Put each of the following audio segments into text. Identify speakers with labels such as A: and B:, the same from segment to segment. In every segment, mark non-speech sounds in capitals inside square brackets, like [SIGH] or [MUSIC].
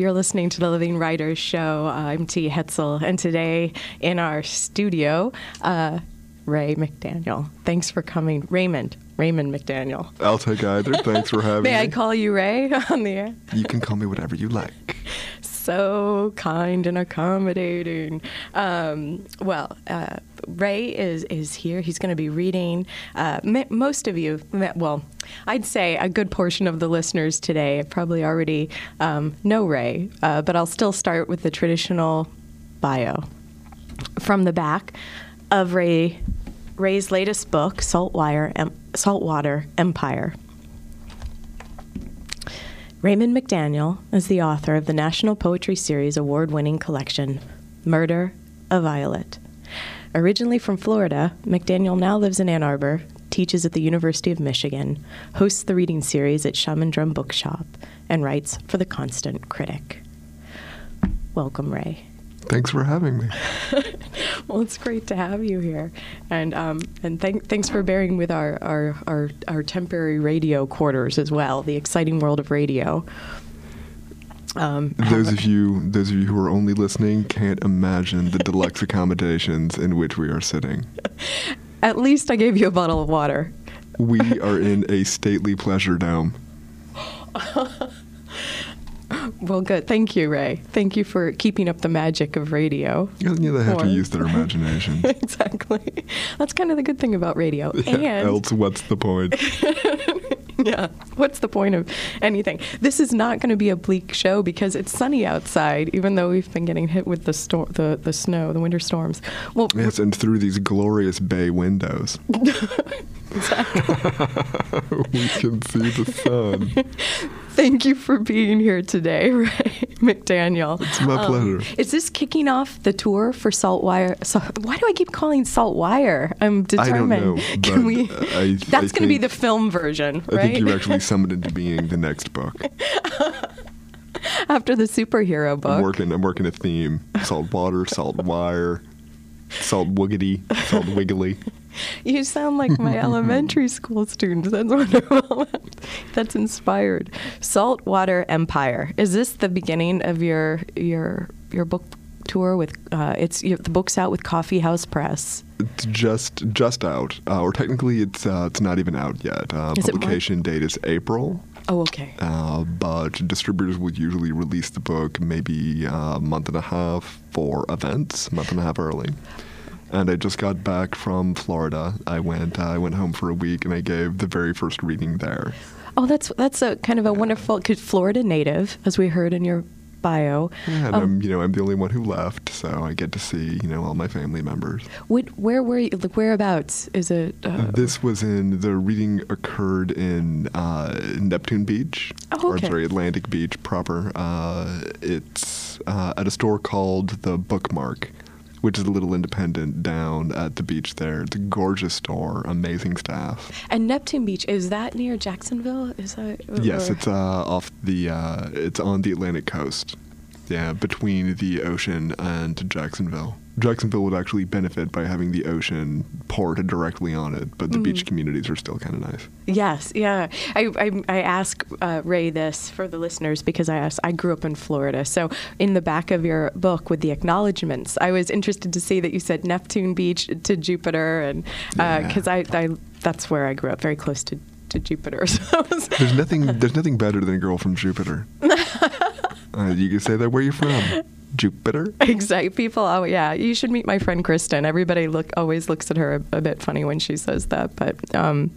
A: you're listening to the Living Writers Show. I'm T. Hetzel, and today in our studio, uh, Ray McDaniel. Thanks for coming, Raymond. Raymond McDaniel.
B: I'll take either. Thanks for having
A: May
B: me.
A: May I call you Ray [LAUGHS] on the air?
B: you can call me whatever you like.
A: so kind and accommodating. Um, well, uh, Ray is is here. He's going to be reading. Uh, most of you, well, I'd say a good portion of the listeners today probably already um, know Ray, uh, but I'll still start with the traditional bio from the back of Ray Ray's latest book, Saltwire, em- Saltwater Empire. Raymond McDaniel is the author of the National Poetry Series award winning collection, Murder a Violet. Originally from Florida, McDaniel now lives in Ann Arbor, teaches at the University of Michigan, hosts the reading series at Shaman Drum Bookshop, and writes for The Constant Critic. Welcome, Ray.
B: Thanks for having me. [LAUGHS]
A: Well, it's great to have you here, and um, and thank, thanks for bearing with our, our our our temporary radio quarters as well. The exciting world of radio. Um,
B: Those of you, those of you who are only listening, can't imagine the deluxe [LAUGHS] accommodations in which we are sitting.
A: at least I gave you a bottle of water.
B: We are in a stately pleasure dome. [LAUGHS]
A: Well, good. Thank you, Ray. Thank you for keeping up the magic of radio.
B: You know, they have
A: Or-
B: to use their imaginations. [LAUGHS]
A: exactly. That's kind of the good thing about radio. And
B: Else, what's the point? [LAUGHS]
A: yeah, what's the point of anything? This is not going to be a bleak show because it's sunny outside, even though we've been getting hit with the sto- the the snow, the winter storms. Well,
B: Yes, and through these glorious bay windows, [LAUGHS] [LAUGHS] we can see the sun.
A: Thank you for being here today, [LAUGHS] Ray McDaniel.
B: It's my um, pleasure.
A: Is this kicking off the tour for Saltwire? So, why do I keep calling Saltwire? I'm
B: I don't
A: determined.
B: know,
A: Can we?
B: I- [LAUGHS]
A: That's going to be the film version, right?
B: I think you actually [LAUGHS] summoned into being the next book.
A: After the superhero book, I'm
B: working. I'm working a theme: salt water, salt wire, salt woogity, salt wiggly. [LAUGHS]
A: You sound like my [LAUGHS] elementary school students. That's wonderful. That's inspired. Saltwater Empire. Is this the beginning of your your your book tour with? Uh, it's your, the book's out with Coffee House Press.
B: It's just just out, uh, or technically, it's uh, it's not even out yet. Uh, publication date is April,
A: Oh, okay.
B: uh, but distributors would usually release the book maybe uh, a month and a half for events, a month and a half early. And I just got back from Florida. I went uh, I went home for a week, and I gave the very first reading there.
A: Oh, that's that's a kind of a wonderful. Cause Florida native, as we heard in your bio.
B: Yeah, and
A: Um,
B: I'm, you know, I'm the only one who left, so I get to see, you know, all my family members.
A: What, where were you? like, Whereabouts is it? Uh,
B: This was in the reading occurred in uh, Neptune Beach,
A: Oh,
B: or sorry, Atlantic Beach proper. Uh, it's uh, at a store called the Bookmark, which is a little independent down at the beach there. It's a gorgeous store, amazing staff.
A: and Neptune Beach is that near Jacksonville? Is that?
B: Yes,
A: or-
B: it's uh, off the. Uh, it's on the Atlantic coast. Yeah, between the ocean and Jacksonville. Jacksonville would actually benefit by having the ocean poured directly on it, but the
A: Mm.
B: beach communities are still kind of nice.
A: Yes, yeah. I I, I ask uh, Ray this for the listeners because I asked. I grew up in Florida, so in the back of your book with the acknowledgments, I was interested to see that you said Neptune Beach to Jupiter, and
B: Yeah.
A: because I, I that's where I grew up, very close to to Jupiter. [LAUGHS] So
B: There's nothing. There's nothing better than a girl from Jupiter. [LAUGHS] uh, you can say that. Where you're from? Jupiter. [LAUGHS]
A: Exactly. People, oh yeah, you should meet my friend Kristen. Everybody look always looks at her a, a bit funny when she says that, but um,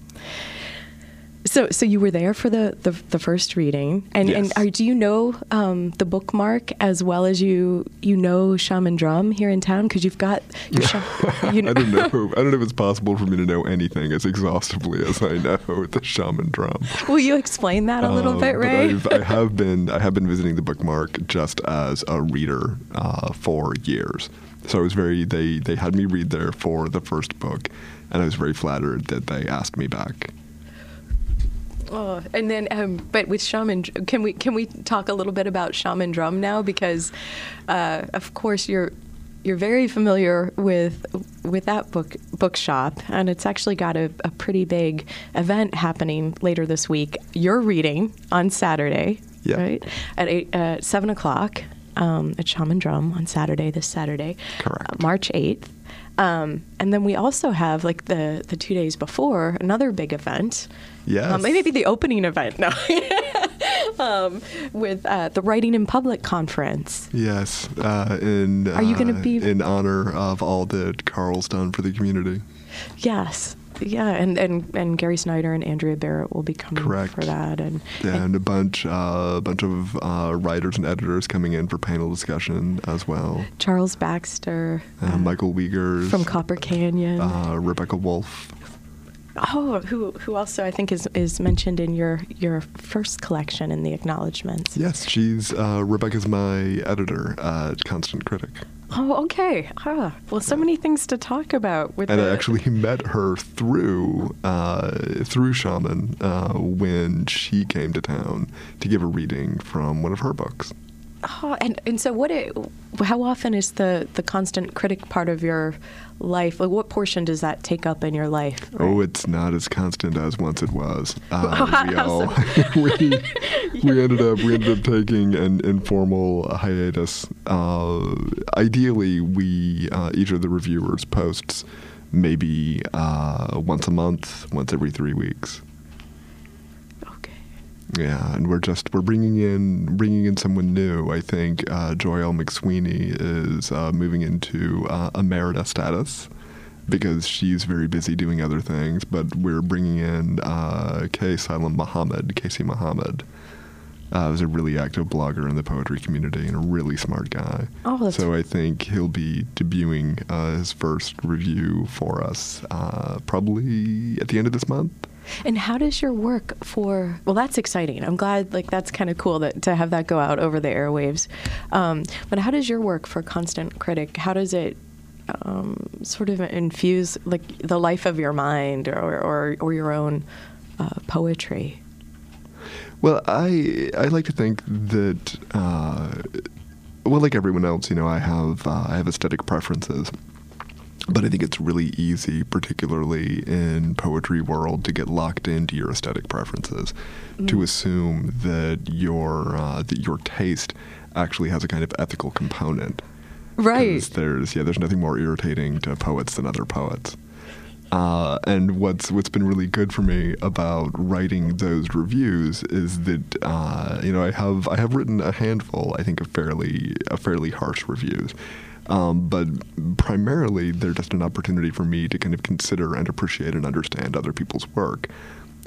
A: so so you were there for the the, the first reading, and and are, do you know um, the bookmark as well as you you know Shaman Drum here in town because you've got [LAUGHS] your sha- you
B: I don't know. I don't know if it's possible for me to know anything as exhaustively as I know the shaman drum.
A: Will you explain that a little
B: Um,
A: bit, Ray?
B: I've, I have been I have been visiting the bookmark just as a reader uh, for years. So I was very they they had me read there for the first book, and I was very flattered that they asked me back.
A: Oh, and then, um, but with shaman, can we can we talk a little bit about shaman drum now? Because, uh, of course, you're you're very familiar with with that book bookshop, and it's actually got a, a pretty big event happening later this week. You're reading on Saturday,
B: Yeah.
A: right at eight, uh, seven o'clock um, at Shaman Drum on Saturday. This Saturday,
B: Correct.
A: uh, March eighth. Um, and then we also have like the the two days before another big event.
B: Yes.
A: Um, maybe the opening event. No. [LAUGHS] um, with uh, the Writing in Public conference.
B: Yes, uh, in
A: Are you gonna
B: uh,
A: be-
B: in honor of all that Karl's done for the community?
A: Yes. Yeah, and, and, and Gary Snyder and Andrea Barrett will be coming
B: Correct.
A: for that, and,
B: and a bunch, uh, a bunch of uh, writers and editors coming in for panel discussion as well.
A: Charles Baxter
B: Uh, Michael Wiegers
A: from Copper Canyon.
B: uh, Rebecca Wolff.
A: Oh, who who also I think is is mentioned in your your first collection in the acknowledgments.
B: Yes, she's uh, Rebecca's my editor at Constant Critic,
A: Oh, okay. Ah, well, so many things to talk about with
B: and
A: the,
B: I actually met her through uh, through Shaman uh, when she came to town to give a reading from one of her books.
A: Oh, and and so what? It, how often is the the constant critic part of your life? Like, what portion does that take up in your life?
B: Oh, it's not as constant as once it was. [LAUGHS] Uh, we all [LAUGHS] [LAUGHS] we, we ended up we ended up taking an informal hiatus. Uh, ideally, we uh, each of the reviewers posts maybe uh, once a month, once every three weeks. Yeah, and we're just we're bringing in bringing in someone new. I think uh, Joy McSweeney is uh, moving into uh, emerita status because she's very busy doing other things. But we're bringing in uh, K. Silem Mohammad, Casey Mohammad. Uh, who's a really active blogger in the poetry community and a really smart guy.
A: Oh,
B: so I think he'll be debuting uh, his first review for us uh, probably at the end of this month.
A: And how does your work for? Well, that's exciting. I'm glad. Like that's kind of cool that to have that go out over the airwaves. Um, but how does your work for Constant Critic? How does it um, sort of infuse like the life of your mind or or, or your own uh, poetry?
B: Well, I I like to think that uh, well, like everyone else, you know, I have uh, I have aesthetic preferences, but I think it's really easy, particularly in poetry world, to get locked into your aesthetic preferences, to assume that your uh, that your taste actually has a kind of ethical component. 'Cause There's yeah, there's nothing more irritating to poets than other poets. Uh, and what's what's been really good for me about writing those reviews is that uh, you know I have I have written a handful I think of fairly a fairly harsh reviews, um, but primarily they're just an opportunity for me to kind of consider and appreciate and understand other people's work,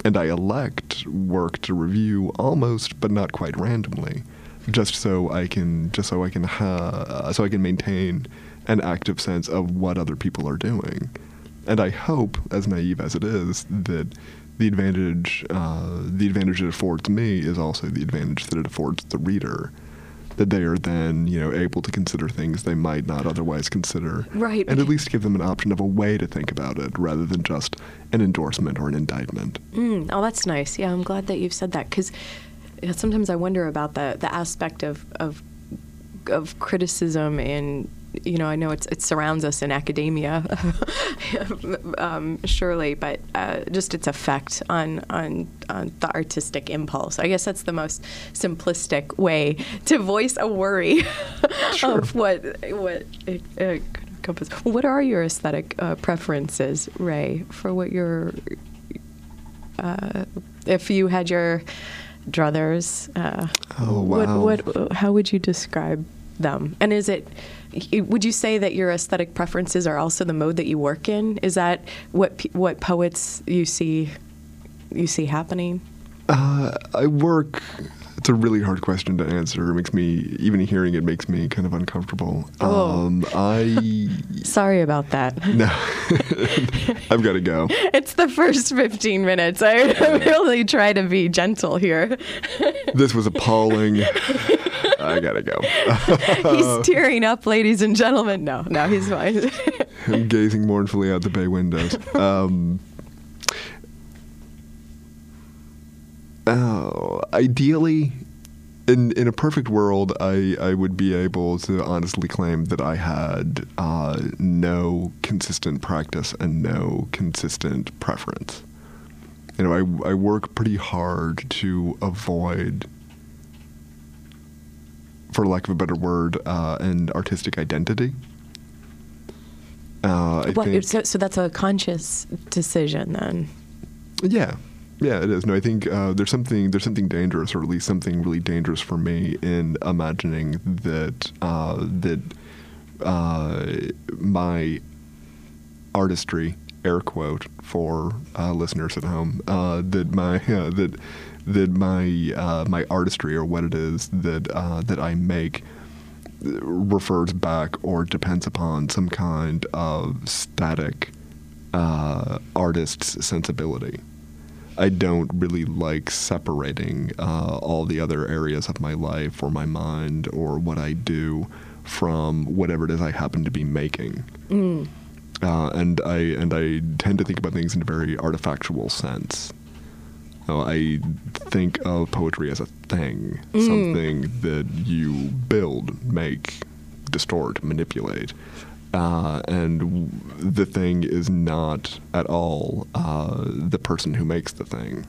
B: and I elect work to review almost but not quite randomly, just so I can just so I can ha- so I can maintain an active sense of what other people are doing. And I hope, as naive as it is, that the advantage uh, the advantage it affords me is also the advantage that it affords the reader. That they are then, you know, able to consider things they might not otherwise consider,
A: Right.
B: And at least give them an option of a way to think about it, rather than just an endorsement or an indictment.
A: Mm, oh, that's nice. Yeah, I'm glad that you've said that because sometimes I wonder about the the aspect of of of criticism and you know I know it's it surrounds us in academia, [LAUGHS] um, surely, but uh, just its effect on, on on the artistic impulse. I guess that's the most simplistic way to voice a worry [LAUGHS]
B: Sure.
A: of what what it, it could encompass. What are your aesthetic uh, preferences, Ray, for what your uh, if you had your druthers, uh,
B: Oh,
A: what,
B: wow.
A: what, how would you describe them? And is it, would you say that your aesthetic preferences are also the mode that you work in? Is that what what poets you see you see happening?
B: Uh, I work. It's a really hard question to answer. It makes me, even hearing it, makes me kind of uncomfortable.
A: Oh.
B: Um, I [LAUGHS]
A: Sorry about that.
B: no, [LAUGHS] I've got to go. [LAUGHS]
A: It's the first 15 minutes. I really try to be gentle here.
B: This was appalling. I gotta go.
A: He's tearing up, ladies and gentlemen. No, no, he's fine.
B: I'm gazing mournfully out the bay windows. Um, Oh, ideally, in in a perfect world, I I would be able to honestly claim that I had uh, no consistent practice and no consistent preference. You know, I I work pretty hard to avoid, for lack of a better word, uh, an artistic identity. Uh,
A: What,
B: think,
A: so, so that's a conscious decision then.
B: yeah, yeah, it is. No, I think uh, there's something there's something dangerous, or at least something really dangerous for me in imagining that uh, that uh, my artistry, air quote for uh, listeners at home, uh, that my [LAUGHS] that that my uh, my artistry or what it is that that I make refers back or depends upon some kind of static artist's sensibility. I don't really like separating uh, all the other areas of my life or my mind or what I do from whatever it is I happen to be making. Uh, and I and I tend to think about things in a very artifactual sense. Uh, I think of poetry as a thing, something that you build, make, distort, manipulate. Uh, and the thing is not at all uh, the person who makes the thing.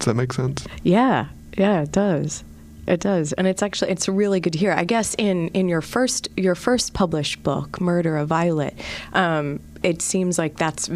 B: Does that make sense?
A: Yeah, yeah, it does. It does, and it's actually it's really good to hear. I guess in in your first your first published book, Murder of Violet, um, it seems like that's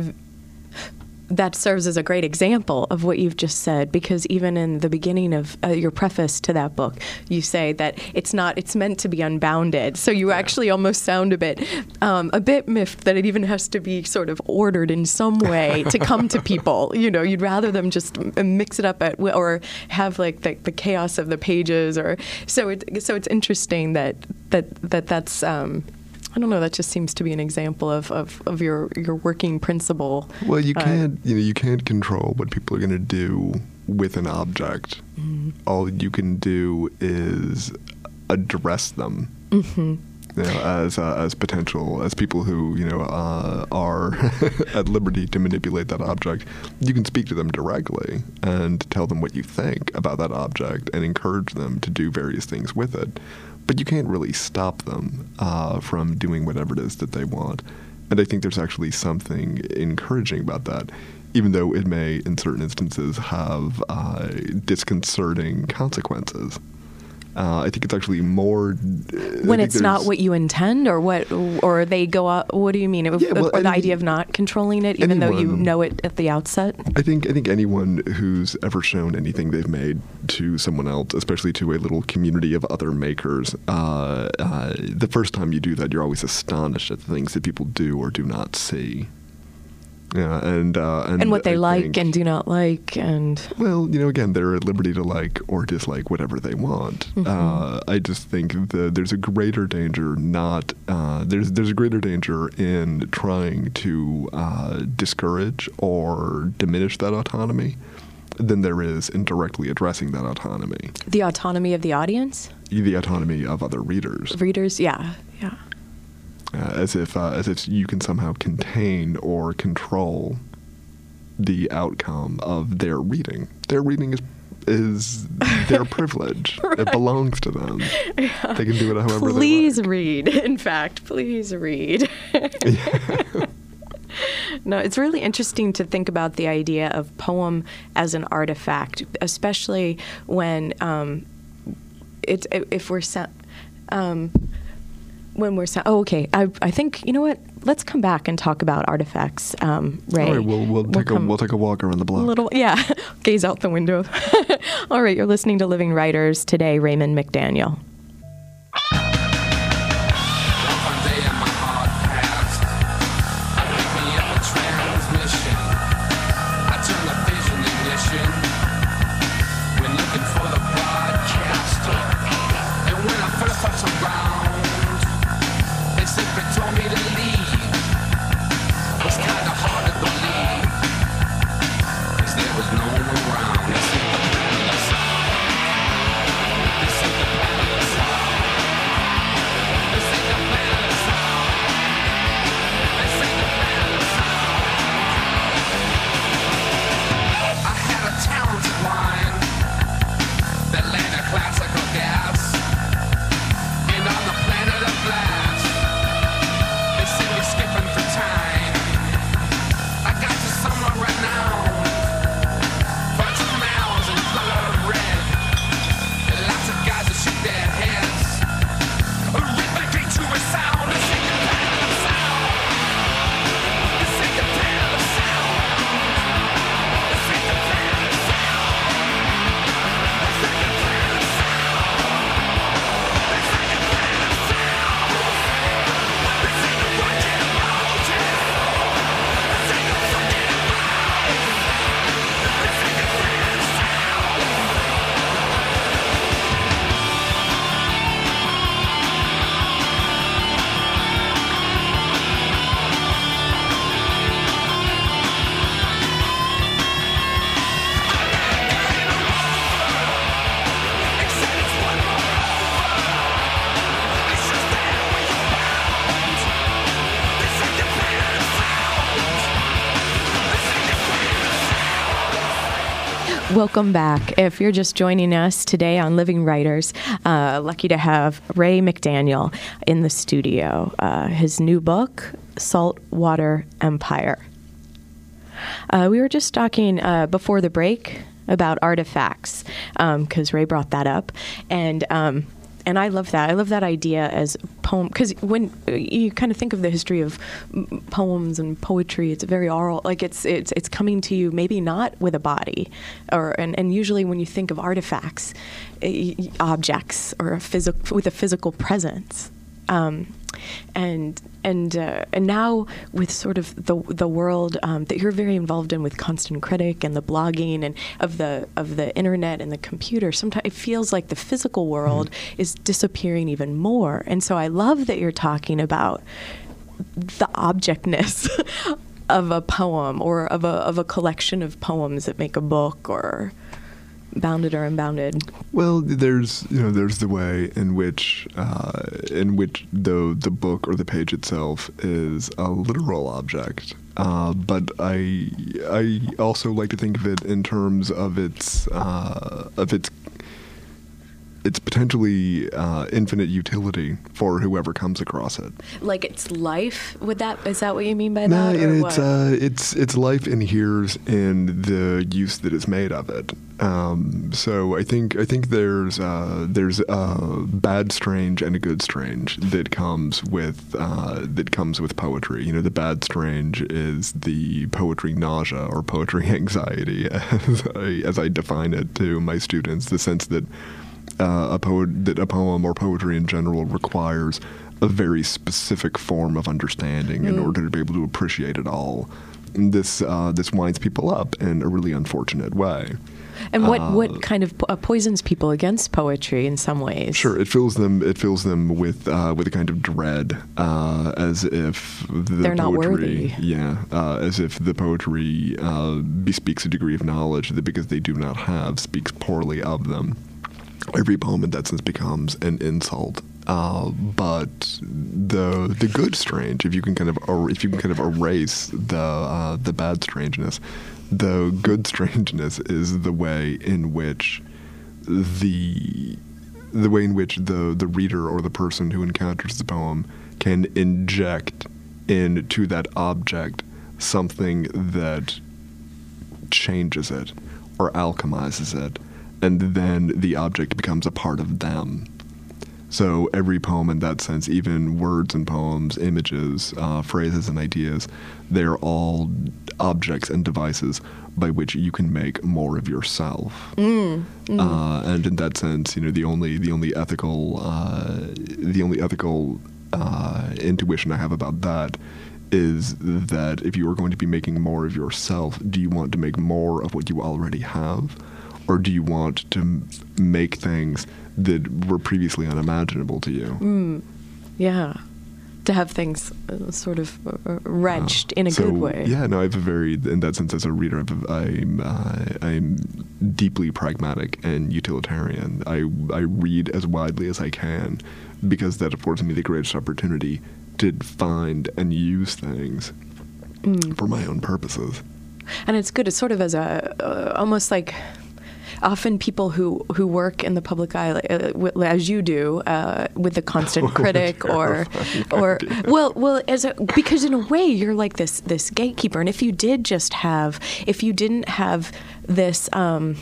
A: that serves as a great example of what you've just said because even in the beginning of uh, your preface to that book you say that it's not it's meant to be unbounded. So you actually almost sound a bit um, a bit miffed that it even has to be sort of ordered in some way to come to [LAUGHS] people. You know you'd rather them just m- mix it up at or have like the, the chaos of the pages or so it so it's interesting that that that that's um, I don't know. That just seems to be an example of, of, of your, your working principle.
B: Well, you
A: Uh,
B: can't you know you can't control what people are going to do with an object. All you can do is address them.
A: Mm-hmm.
B: You know, as uh, as potential as people who you know uh, are [LAUGHS] at liberty to manipulate that object, you can speak to them directly and tell them what you think about that object and encourage them to do various things with it. But you can't really stop them uh, from doing whatever it is that they want. And I think there's actually something encouraging about that, even though it may, in certain instances, have uh, disconcerting consequences. Uh, I think it's actually more
A: when it's not what you intend or what or they go out what do you mean?
B: Yeah, well,
A: or the idea of not controlling it even though you know it at the outset?
B: I think I think anyone who's ever shown anything they've made to someone else, especially to a little community of other makers, uh, uh, the first time you do that, you're always astonished at the things that people do or do not see. Yeah, and uh, and,
A: and what they
B: I
A: like
B: think-
A: and do not like and
B: well, you know, again, they're at liberty to like or dislike whatever they want.
A: Mm-hmm.
B: Uh, I just think the, there's a greater danger not uh, there's there's a greater danger in trying to uh, discourage or diminish that autonomy than there is in directly addressing that autonomy,
A: the autonomy of the audience
B: the autonomy of other readers,
A: readers yeah yeah
B: uh, as if uh, as if you can somehow contain or control the outcome of their reading. Their reading is is their [LAUGHS] privilege. It belongs to them. They can do it however
A: please
B: they like.
A: read in fact please read [LAUGHS] no it's really interesting to think about the idea of poem as an artifact especially when um, it's if we're um, when we're sa- oh okay I, I think you know what let's come back and talk about artifacts um, Ray.
B: All right, we'll we'll take a we'll take a walk around the block.
A: A little yeah [LAUGHS] gaze out the window. [LAUGHS] All right you're listening to living writers. Today raymond mcdaniel Welcome back. If you're just joining us today on Living Writers, uh, lucky to have Ray McDaniel in the studio. Uh, his new book, Saltwater Empire. Uh, we were just talking uh, before the break about artifacts because Ray brought that up, and um, and I love that. I love that idea as poem because when you kind of think of the history of poems and poetry, it's very oral. Like it's it's it's coming to you maybe not with a body, or and, and usually when you think of artifacts, eh, objects or a physical with a physical presence. Um, and and uh, and now with sort of the the world um, that you're very involved in with Constant Critic and the blogging and of the of the internet and the computer, sometimes it feels like the physical world mm-hmm. is disappearing even more. And so I love that you're talking about the objectness [LAUGHS] of a poem or of a of a collection of poems that make a book or bounded or unbounded?
B: Well, there's you know there's the way in which uh, in which the the book or the page itself is a literal object. Uh, but I I also like to think of it in terms of its uh, of its it's potentially uh, infinite utility for whoever comes across it.
A: Like its life? Would that is that what you mean by
B: no,
A: that?
B: No, it's uh, it's its life inheres in the use that is made of it. Um, so I think I think there's uh, there's a bad strange and a good strange that comes with uh, that comes with poetry. You know, the bad strange is the poetry nausea or poetry [LAUGHS] anxiety, as I, as I define it to my students. The sense that uh, a poet that a poem or poetry in general requires a very specific form of understanding mm. in order to be able to appreciate it all. And this uh, this winds people up in a really unfortunate way.
A: And what, uh, what kind of po- uh, poisons people against poetry in some ways?
B: Sure, it fills them it fills them with uh, with a kind of dread, uh, as if the
A: They're
B: poetry,
A: not worthy.
B: yeah, uh, as if the poetry uh, bespeaks a degree of knowledge that because they do not have speaks poorly of them every poem in that sense becomes an insult. Uh, but the the good strange, if you can kind of er, if you can kind of erase the uh, the bad strangeness, the good strangeness is the way in which the the way in which the the reader or the person who encounters the poem can inject into that object something that changes it or alchemizes it and then the object becomes a part of them. So every poem, in that sense, even words and poems, images, uh, phrases, and ideas, they're all objects and devices by which you can make more of yourself. Mm, mm. Uh, and in that sense, you know, the only the only ethical uh, the only ethical uh, intuition I have about that is that if you are going to be making more of yourself, do you want to make more of what you already have? Or do you want to make things that were previously unimaginable to you?
A: Mm, yeah. To have things uh, sort of uh, wrenched uh, in a
B: so,
A: good way.
B: Yeah, no, I have a very, in that sense, as a reader, I'm, uh, I'm deeply pragmatic and utilitarian. I, I read as widely as I can because that affords me the greatest opportunity to find and use things mm. for my own purposes.
A: And it's good. It's sort of as a uh, almost like often people who, who work in the public eye, uh, as you do, uh, with the constant [LAUGHS] critic, or [LAUGHS] or well, well, as a, because in a way you're like this this gatekeeper, and if you did just have, if you didn't have this. Um,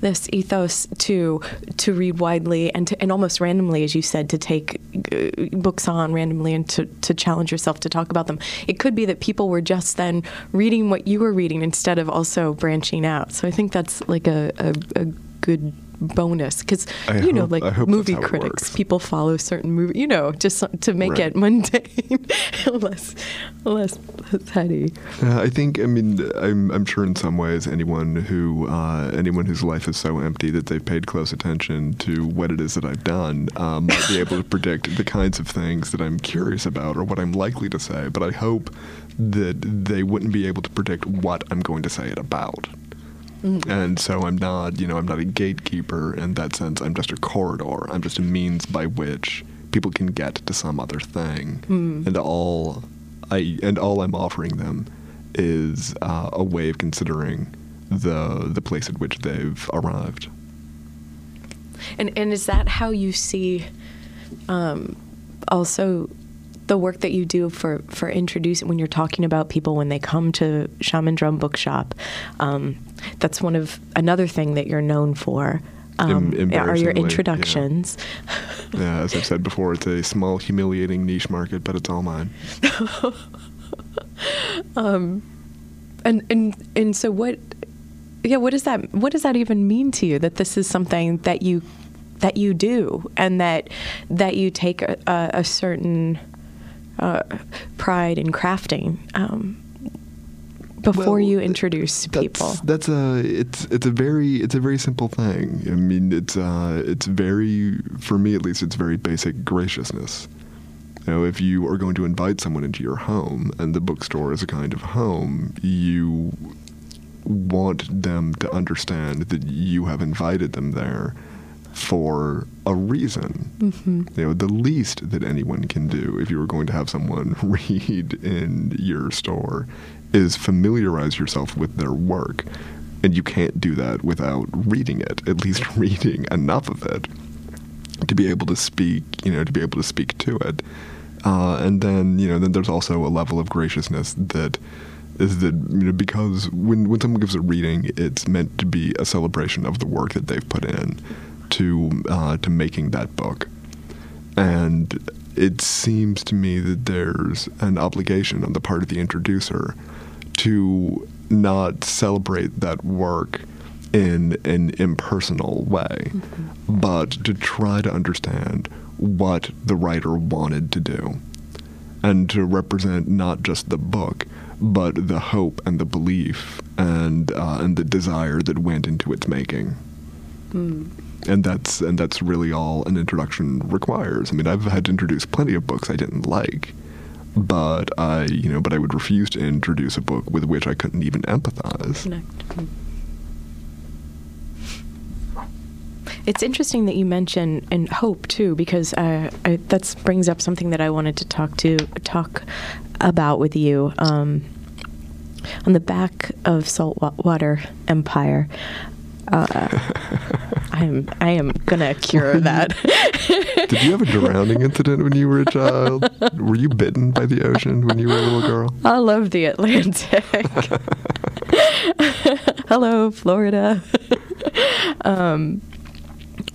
A: this ethos to to read widely and to, and almost randomly, as you said, to take uh, books on randomly and to, to challenge yourself to talk about them. It could be that people were just then reading what you were reading instead of also branching out. So I think that's like a, a, a good bonus. Because you know like movie critics people follow certain movie you know just to make right. it mundane [LAUGHS] less less petty.
B: Uh, i think i mean i'm i'm sure in some ways anyone who uh, anyone whose life is so empty that they've paid close attention to what it is that i've done um, might be able to [LAUGHS] predict the kinds of things that i'm curious about or what i'm likely to say but i hope that they wouldn't be able to predict what i'm going to say it about Mm-hmm. And so I'm not, you know, I'm not a gatekeeper in that sense. I'm just a corridor. I'm just a means by which people can get to some other thing. Mm. And all I and all I'm offering them is uh, a way of considering the the place at which they've arrived.
A: And and is that how you see um, also the work that you do for for introducing when you're talking about people when they come to Shaman Drum Bookshop? Um, that's one of another thing that you're known for. Um, are your
B: embarrassingly, yeah.
A: introductions?
B: Yeah, as I've said before, it's a small, humiliating niche market, but it's all mine. [LAUGHS]
A: and and and so what yeah what does that what does that even mean to you that this is something that you that you do and that that you take a, a, a certain uh, pride in crafting um, before
B: Well,
A: you introduce people
B: That's, that's a it's it's a very it's a very simple thing. I mean, it's uh it's very for me at least it's very basic graciousness. You know, if you are going to invite someone into your home and the bookstore is a kind of home, you want them to understand that you have invited them there for a reason. You know, the least that anyone can do if you are going to have someone [LAUGHS] read in your store is familiarize yourself with their work. And you can't do that without reading it, at least [LAUGHS] reading enough of it to be able to speak, you know, to be able to speak to it. Uh, and then, you know, then there's also a level of graciousness that is that, you know, because when, when someone gives a reading, it's meant to be a celebration of the work that they've put in to, uh, to making that book. And it seems to me that there's an obligation on the part of the introducer to not celebrate that work in an impersonal way, but to try to understand what the writer wanted to do and to represent not just the book, but the hope and the belief and uh, and the desire that went into its making. And that's and that's really all an introduction requires. I mean, I've had to introduce plenty of books I didn't like, but I you know, but I would refuse to introduce a book with which I couldn't even empathize.
A: connect. It's interesting that you mention and hope too, because uh, that brings up something that I wanted to talk to talk about with you. Um, on the back of Saltwater Empire, uh, I am I am gonna cure that.
B: Did you have a drowning incident when you were a child? Were you bitten by the ocean when you were a little girl?
A: I love the Atlantic. [LAUGHS] Hello, Florida. um,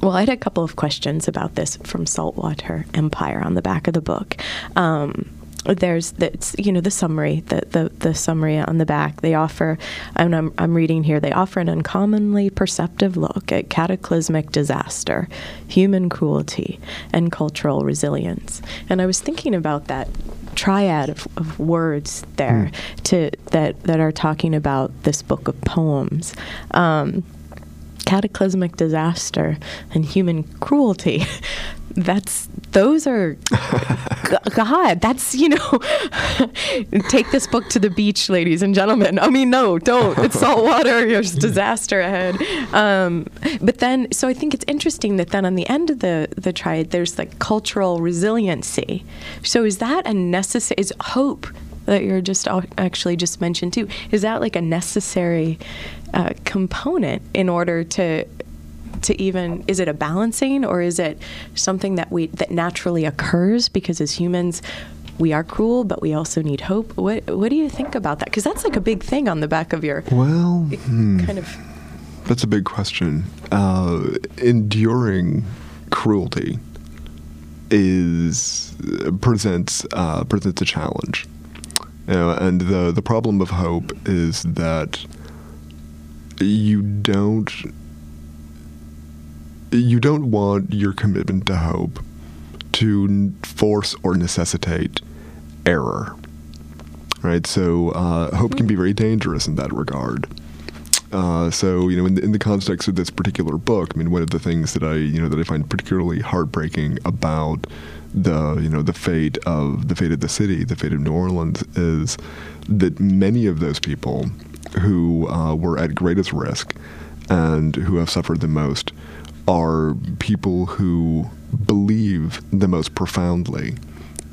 A: well, I had a couple of questions about this from Saltwater Empire on the back of the book. Um, there's the, you know the summary the, the the summary on the back. They offer and I'm, I'm reading here they offer an uncommonly perceptive look at cataclysmic disaster human cruelty and cultural resilience. And i was thinking about that triad of, of words there to that that are talking about this book of poems. Um, cataclysmic disaster and human cruelty [LAUGHS] that's those are [LAUGHS] G- god that's you know [LAUGHS] take this book to the beach ladies and gentlemen. I mean no don't. It's salt [LAUGHS] water. There's disaster ahead. Um, but then so i think it's interesting that then on the end of the the triad there's like cultural resiliency. So is that a necessary is hope that you're just actually just mentioned too is that like a necessary uh, component in order to to even is it a balancing or is it something that we that naturally occurs? Because as humans we are cruel but we also need hope. What what do you think about that? Because that's like a big thing on the back of your
B: Well, hmm,
A: kind of
B: that's a big question. Uh, enduring cruelty is presents uh, presents a challenge, you know, and the the problem of hope is that you don't you don't want your commitment to hope to force or necessitate error. Right? So, uh, hope can be very dangerous in that regard. Uh, so, you know, in the, in the context of this particular book, I mean, one of the things that I, you know, that I find particularly heartbreaking about the, you know, the fate of the fate of the city, the fate of New Orleans, is that many of those people who uh, were at greatest risk and who have suffered the most are people who believe the most profoundly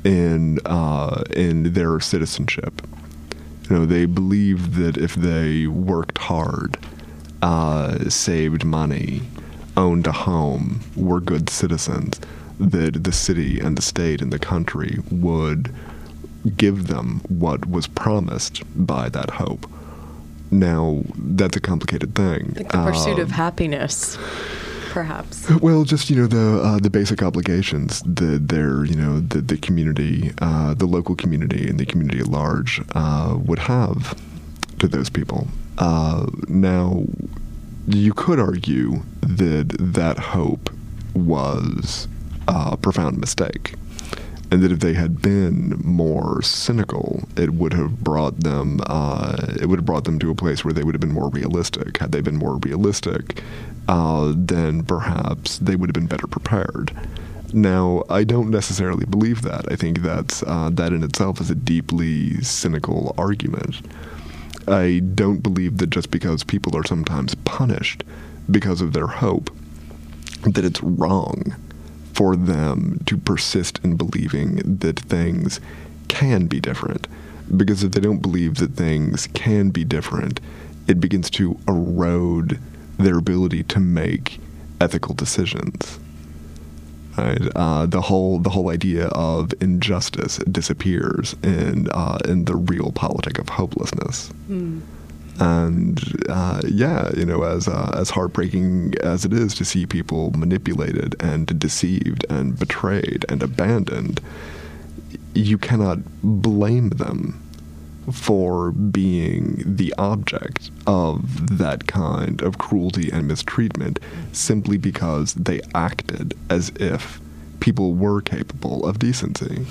B: in uh, in their citizenship. You know, they believe that if they worked hard uh, saved money, owned a home, were good citizens, that the city and the state and the country would give them what was promised by that hope. Now, that's a complicated thing.
A: Like the pursuit of
B: Um,
A: happiness, perhaps.
B: well, just you know the uh, the basic obligations that their you know the the community, uh, the local community, and the community at large uh, would have to those people. Uh, now, you could argue that that hope was a profound mistake, and that if they had been more cynical, it would have brought them uh, it would have brought them to a place where they would have been more realistic. Had they been more realistic, uh, then perhaps they would have been better prepared. Now, I don't necessarily believe that. I think that's uh, that in itself is a deeply cynical argument. I don't believe that just because people are sometimes punished because of their hope, that it's wrong for them to persist in believing that things can be different. Because if they don't believe that things can be different, it begins to erode their ability to make ethical decisions. Right? Uh, the whole the whole idea of injustice disappears in uh, in the realpolitik of hopelessness. And uh, yeah, you know, as uh, as heartbreaking as it is to see people manipulated and deceived and betrayed and abandoned, you cannot blame them for being the object of that kind of cruelty and mistreatment simply because they acted as if people were capable of decency.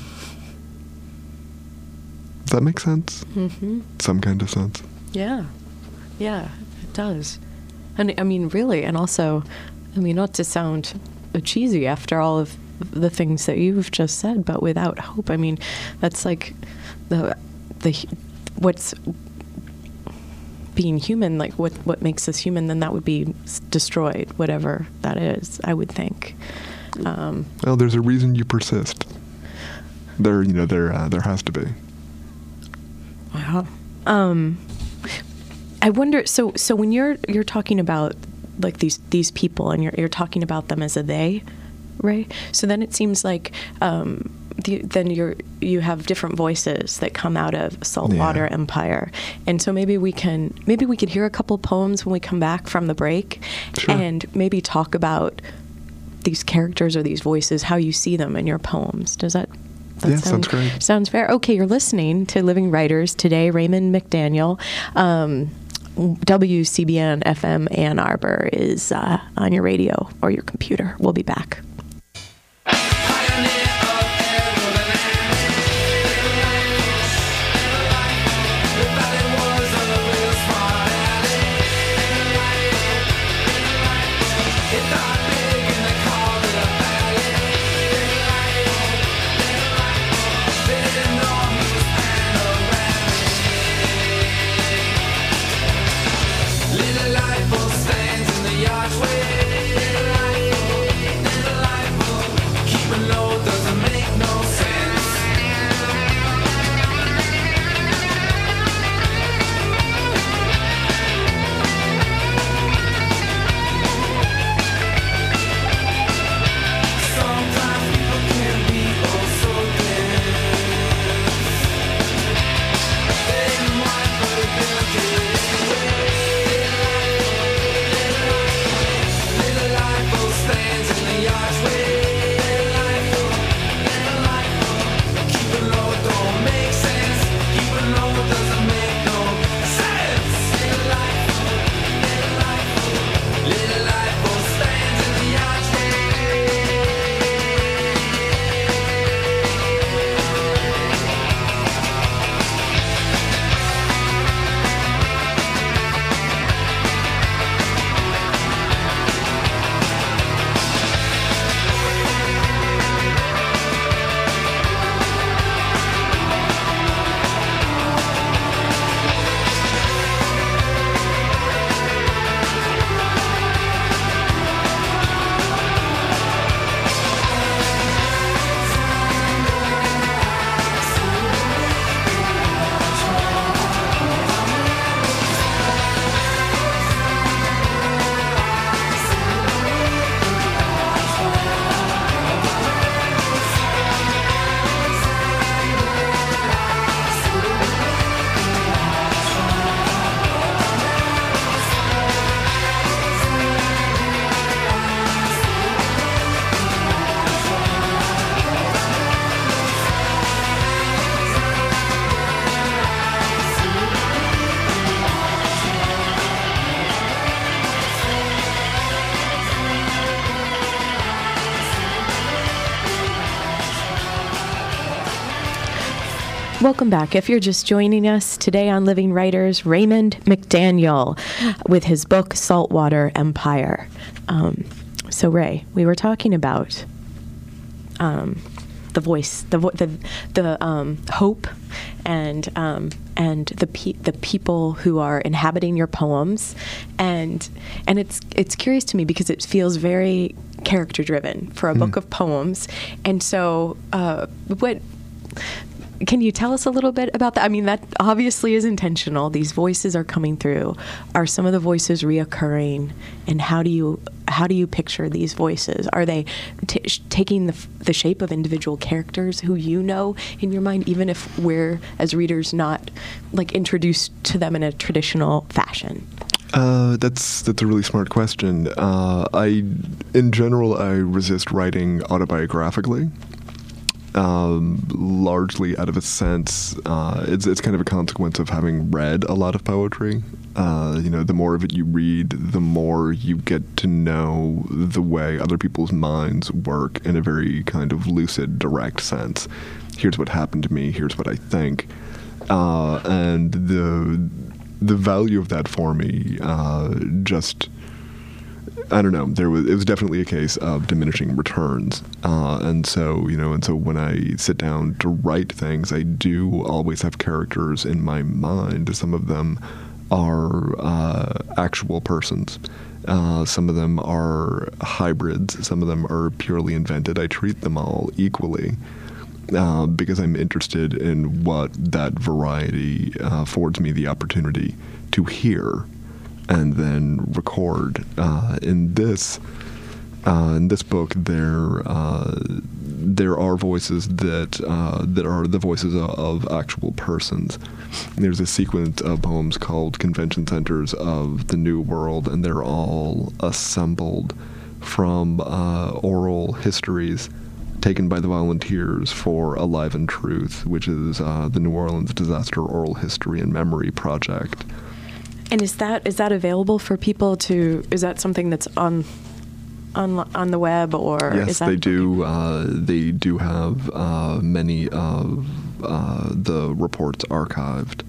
B: Does that make sense?
A: Mm-hmm.
B: Some kind of sense.
A: Yeah, yeah, it does. And I mean, really, and also, I mean, not to sound cheesy after all of the things that you've just said, but without hope, I mean, that's like the the what's being human, like what what makes us human. Then that would be destroyed, whatever that is. I would think. Um,
B: Well, there's a reason you persist. There, you know, there uh, there has to be.
A: Wow. Um, I wonder. So, so when you're you're talking about like these these people, and you're you're talking about them as a they, right? So then it seems like um, the, then you're you have different voices that come out of Saltwater
B: Yeah.
A: Empire, and so maybe we can maybe we could hear a couple poems when we come back from the break,
B: Sure.
A: and maybe talk about these characters or these voices, how you see them in your poems. Does that? that
B: Yeah, sounds great.
A: Sounds fair. Okay, you're listening to Living Writers today. Raymond McDaniel, um, WCBN FM Ann Arbor is uh, on your radio or your computer. We'll be back. Welcome back. If you're just joining us today on Living Writers, Raymond McDaniel with his book Saltwater Empire. Um, so, Ray, we were talking about um, the voice, the vo- the, the um, hope, and um, and the pe- the people who are inhabiting your poems, and and it's it's curious to me because it feels very character driven for a book of poems, and so uh, what can you tell us a little bit about that? I mean, that obviously is intentional. These voices are coming through. Are some of the voices reoccurring? And how do you how do you picture these voices? Are they t- taking the, the shape of individual characters who you know in your mind, even if we're as readers not like introduced to them in a traditional fashion?
B: Uh, that's that's a really smart question. Uh, I, in general, I resist writing autobiographically. Um, largely out of a sense, uh, it's it's kind of a consequence of having read a lot of poetry. Uh, you know, the more of it you read, the more you get to know the way other people's minds work in a very kind of lucid, direct sense. Here's what happened to me. Here's what I think, uh, and the the value of that for me uh, just I don't know. There was it was definitely a case of diminishing returns, uh, and so you know, and so when I sit down to write things, I do always have characters in my mind. Some of them are uh, actual persons. Uh, some of them are hybrids. Some of them are purely invented. I treat them all equally. Uh, because I'm interested in what that variety uh, affords me the opportunity to hear and then record. Uh, in this, uh, in this book, there uh, there are voices that uh, that are the voices of, of actual persons. There's a sequence of poems called "Convention Centers of the New World," and they're all assembled from uh, oral histories taken by the volunteers for Alive in Truth, which is uh, the New Orleans Disaster Oral History and Memory Project.
A: And is that is that available for people to? Is that something that's on on on the web or
B: yes,
A: is that
B: they do. Uh, they do have uh, many of uh, the reports archived.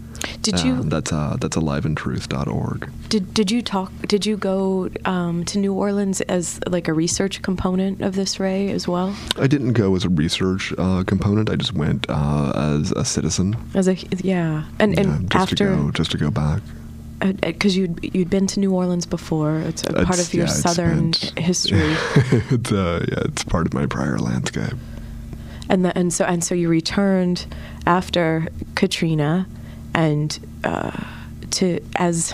A: Did you-
B: Uh, that's uh, that's aliveintruth.org.
A: Did did you talk? Did you go um, to New Orleans as like a research component of this Ray as well?
B: I didn't go as a research uh, component. I just went uh, as a citizen.
A: As a yeah, and and
B: Yeah, just
A: after
B: to go, just to go back.
A: Because you'd you'd been to New Orleans before. It's a part of your
B: yeah, it's
A: southern history, [LAUGHS]
B: it's uh, yeah, it's part of my prior landscape.
A: and the, and so and so you returned after Katrina, and uh, to as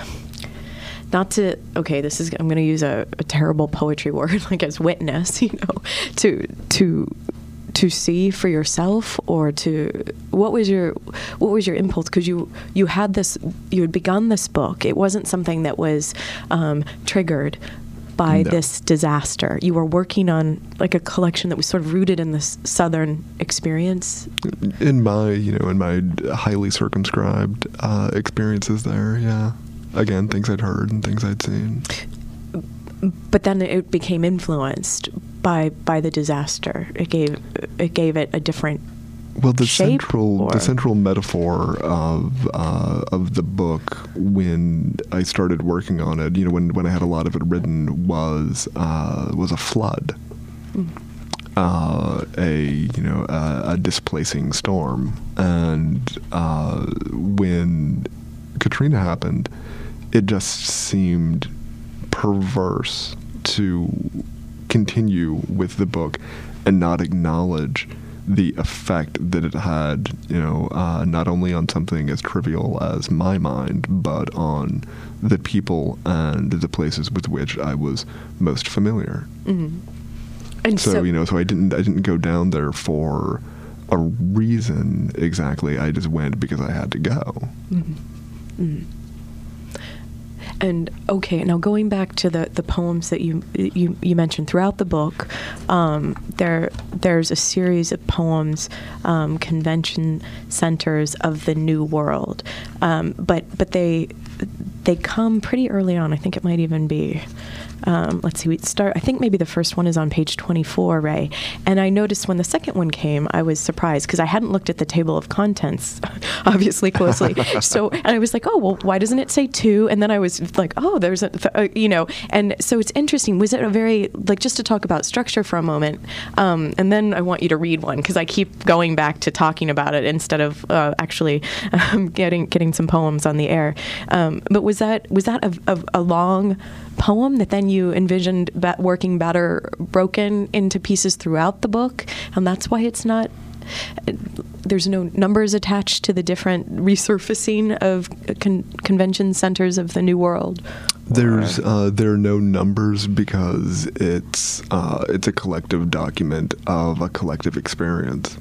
A: not to okay this is i'm going to use a, a terrible poetry [LAUGHS] word like as witness you know to to to see for yourself or to what was your what was your impulse because you you had this you had begun this book it wasn't something that was um, triggered by
B: No.
A: this disaster you were working on like a collection that was sort of rooted in this southern experience
B: In my, you know, in my highly circumscribed uh, experiences there, yeah. Again, things I'd heard and things I'd seen.
A: but then it became influenced by by the disaster. It gave it gave it a different.
B: Well, the
A: shape,
B: central
A: or-
B: the central metaphor of uh, of the book when I started working on it, you know, when when I had a lot of it written was uh, was a flood, uh, a you know a, a displacing storm, and uh, when Katrina happened, it just seemed perverse to continue with the book and not acknowledge the effect that it had, you know, uh, not only on something as trivial as my mind, but on the people and the places with which I was most familiar. Mm-hmm.
A: And
B: So,
A: so,
B: you know, so I didn't I didn't go down there for a reason exactly. I just went because I had to go. Mm-hmm. Mm-hmm.
A: And okay, now going back to the, the poems that you you, you mentioned throughout the book, um, there there's a series of poems, um, convention centers of the New World, um, but but they they come pretty early on. I think it might even be. Um, let's see, we start. I think maybe the first one is on page 24, Ray. And I noticed when the second one came, I was surprised because I hadn't looked at the table of contents, [LAUGHS] obviously closely. [LAUGHS] so, and I was like, oh, well, why doesn't it say two? And then I was like, oh, there's a, th- uh, you know, and so it's interesting. Was it a very like just to talk about structure for a moment, um, and then I want you to read one because I keep going back to talking about it instead of uh, actually um, [LAUGHS] getting getting some poems on the air. Um, but was that was that a, a, a long poem that then you envisioned working better broken into pieces throughout the book, and that's why it's not. There's no numbers attached to the different resurfacing of con- convention centers of the New World.
B: There's uh, there are no numbers because it's uh, it's a collective document of a collective experience,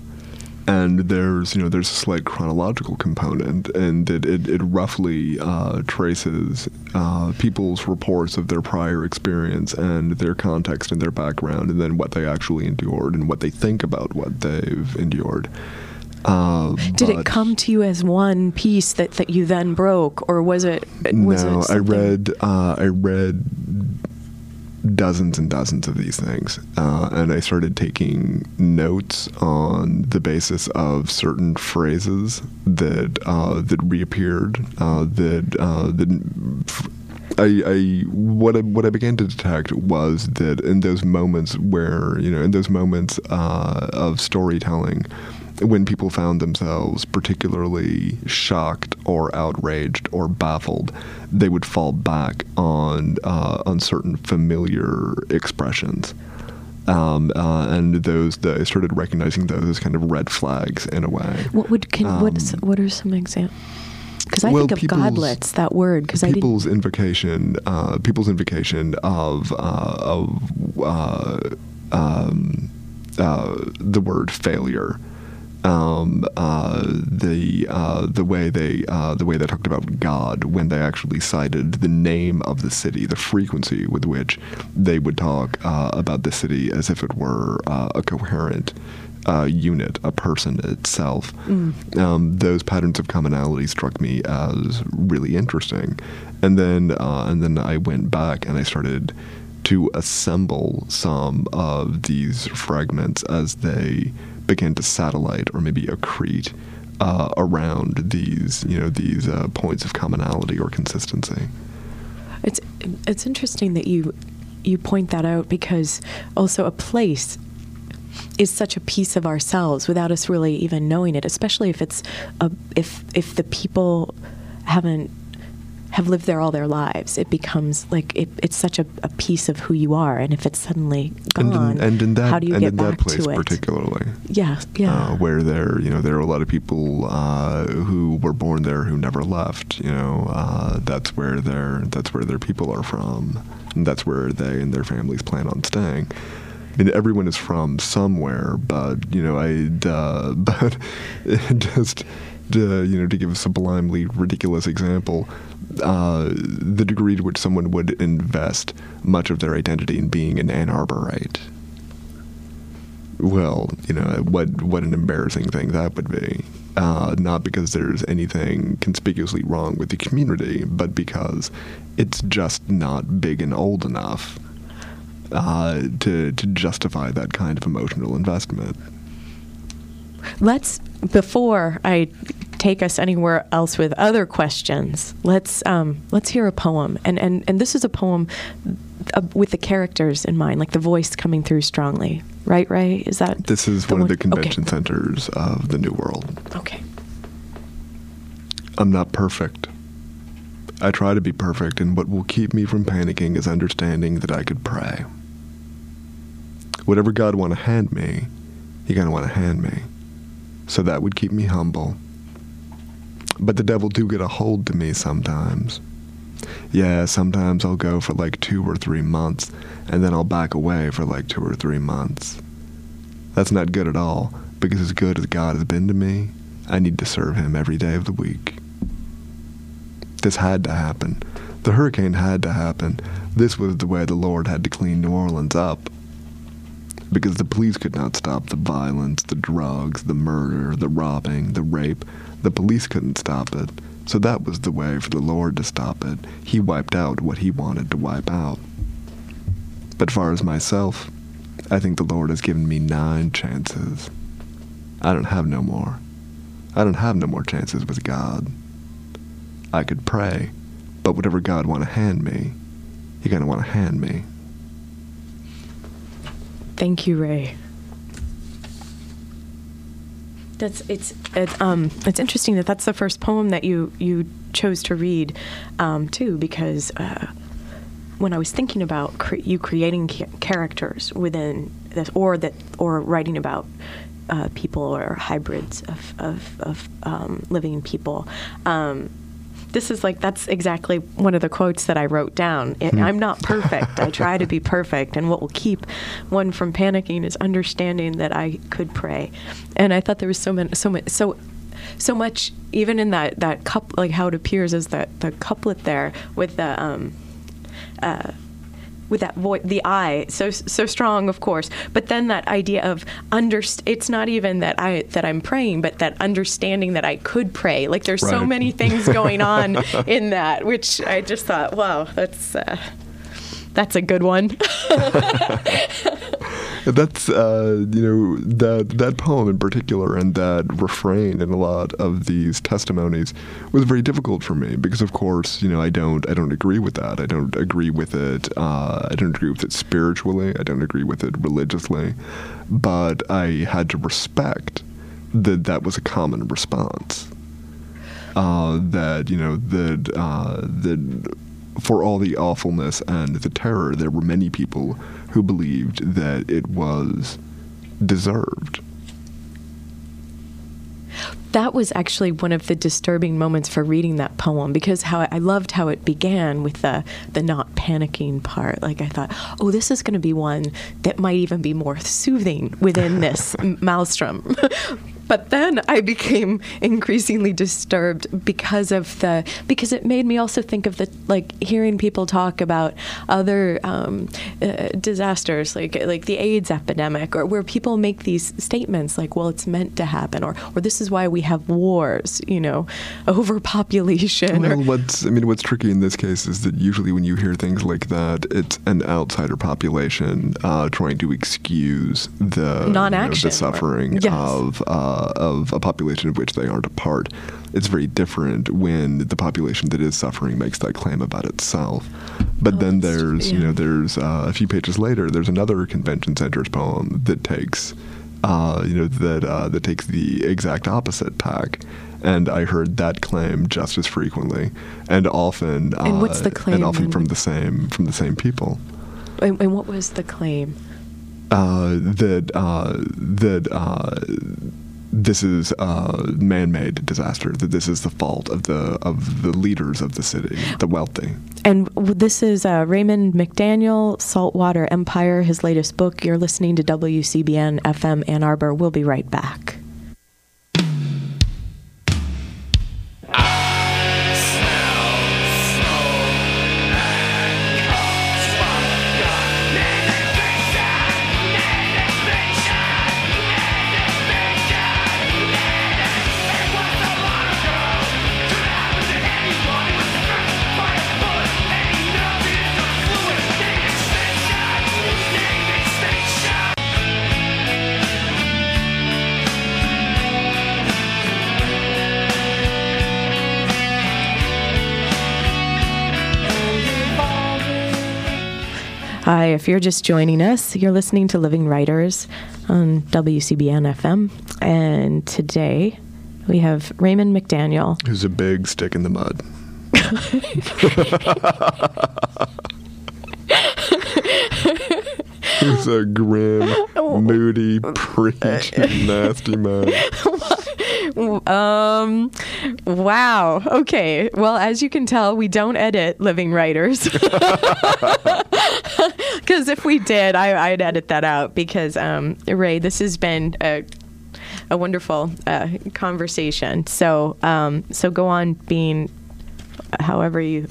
B: and there's you know there's a slight chronological component, and it it, it roughly uh, traces uh, people's reports of their prior experience and their context and their background, and then what they actually endured and what they think about what they've endured. Uh,
A: Did it come to you as one piece that, that you then broke, or was it? Was
B: no,
A: it
B: I read uh, I read dozens and dozens of these things, uh, and I started taking notes on the basis of certain phrases that uh, that reappeared. Uh, that uh, that. I, I what I, what I began to detect was that in those moments where you know in those moments uh, of storytelling, when people found themselves particularly shocked or outraged or baffled, they would fall back on uh, on certain familiar expressions. Um, uh, and those, the, I started recognizing those as kind of red flags in a way.
A: What would can what
B: Um,
A: what are some examples? Because I
B: well,
A: think of godlets, that word. Because I
B: people's invocation, uh, people's invocation of uh, of uh, um, uh, the word failure. Um, uh, the uh, the way they uh, the way they talked about God when they actually cited the name of the city, the frequency with which they would talk uh, about the city as if it were uh, a coherent uh, unit, a person itself. Um, those patterns of commonality struck me as really interesting, and then uh, and then I went back and I started to assemble some of these fragments as they began to satellite or maybe accrete uh, around these you know these uh, points of commonality or consistency.
A: It's it's interesting that you you point that out because also a place is such a piece of ourselves without us really even knowing it, especially if it's a, if if the people haven't have lived there all their lives. It becomes like it, it's such a, a piece of who you are, and if it's suddenly
B: And
A: gone,
B: in, and in that
A: how do you
B: and
A: get
B: in
A: back
B: that place
A: to it?
B: particularly.
A: Yeah, yeah.
B: uh, where there, you know, there are a lot of people uh, who were born there who never left. You know, uh, that's where their that's where their people are from, and that's where they and their families plan on staying. I mean, everyone is from somewhere, but you know, I uh, [LAUGHS] but [LAUGHS] just to, you know to give a sublimely ridiculous example, uh, the degree to which someone would invest much of their identity in being an Ann Arborite well, you know, what what an embarrassing thing that would be. Uh, not because there's anything conspicuously wrong with the community, but because it's just not big and old enough uh, to to justify that kind of emotional investment.
A: Let's before I take us anywhere else with other questions. Let's um, let's hear a poem, and and and this is a poem uh, with the characters in mind, like the voice coming through strongly. Right, Ray? Is that
B: This is one of the
A: okay.
B: convention centers of the New World.
A: Okay.
B: I'm not perfect. I try to be perfect, and what will keep me from panicking is understanding that I could pray. Whatever God want to hand me, He gonna want to hand me. So that would keep me humble. But the devil do get a hold to me sometimes. Yeah, sometimes I'll go for like two or three months, and then I'll back away for like two or three months. That's not good at all, because as good as God has been to me, I need to serve Him every day of the week. This had to happen. The hurricane had to happen. This was the way the Lord had to clean New Orleans up. Because the police could not stop the violence, the drugs, the murder, the robbing, the rape. The police couldn't stop it. So that was the way for the Lord to stop it. He wiped out what he wanted to wipe out. But far as myself, I think the Lord has given me nine chances. I don't have no more. I don't have no more chances with God. I could pray, but whatever God want to hand me, He gonna want to hand me.
A: Thank you, Ray. That's it's it, um it's interesting that that's the first poem that you you chose to read, um, too, because uh, when I was thinking about cre- you creating ca- characters within this, or that, or writing about uh, people or hybrids of of, of um, living people. Um, this is like that's exactly one of the quotes that I wrote down. It, I'm not perfect. I try to be [LAUGHS] perfect, and what will keep one from panicking is understanding that I could pray. And I thought there was so many, so much, so so much, even in that that cup, like how it appears as that the couplet there with the um, uh, with that voice, the I, so so strong, of course. But then that idea of under, it's not even that I that I'm praying, but that understanding that I could pray. Like there's so many things [LAUGHS] going on in that, which I just thought, wow, that's uh, that's a good one. [LAUGHS]
B: That's uh, you know that that poem in particular and that refrain in a lot of these testimonies was very difficult for me because of course you know I don't I don't agree with that. I don't agree with it uh, I don't agree with it spiritually. I don't agree with it religiously. But I had to respect that that was a common response uh, that you know that uh, that for all the awfulness and the terror, there were many people who believed that it was deserved.
A: that was actually one of the disturbing moments for reading that poem because how I loved how it began with the the not panicking part. Like I thought, oh, this is going to be one that might even be more soothing within this [LAUGHS] maelstrom. [LAUGHS] But then I became increasingly disturbed because of the because it made me also think of the like hearing people talk about other um, uh, disasters like like the AIDS epidemic or where people make these statements like well it's meant to happen or or this is why we have wars you know [LAUGHS] overpopulation or
B: Well, what's I mean, what's tricky in this case is that usually when you hear things like that, it's an outsider population uh, trying to excuse the you know,
A: Non-action
B: the
A: or-
B: suffering
A: Yes.
B: of uh, of a population of which they aren't a part. It's very different when the population that is suffering makes that claim about itself. But
A: Oh,
B: then there's you know there's uh, a few pages later there's another convention center's poem that takes uh, you know that uh, that takes the exact opposite tack. And I heard that claim just as frequently, and often, uh,
A: And what's the claim
B: And often from the same from the same people.
A: and, and what was the claim
B: Uh, that uh, that uh, this is a man-made disaster. That this is the fault of the of the leaders of the city, the wealthy.
A: And this is uh, Raymond McDaniel, Saltwater Empire, his latest book. You're listening to WCBN FM Ann Arbor. We'll be right back. Hi, if you're just joining us, you're listening to Living Writers on WCBN FM. And today we have Raymond McDaniel.
B: Who's a big stick in the mud. He's a grim, moody, preachy, nasty man.
A: Um, wow. Okay. Well, as you can tell, we don't edit Living Writers. [LAUGHS] Because if we did, I, I'd edit that out. Because um, Ray, this has been a, a wonderful uh, conversation. So, um, so go on being however you.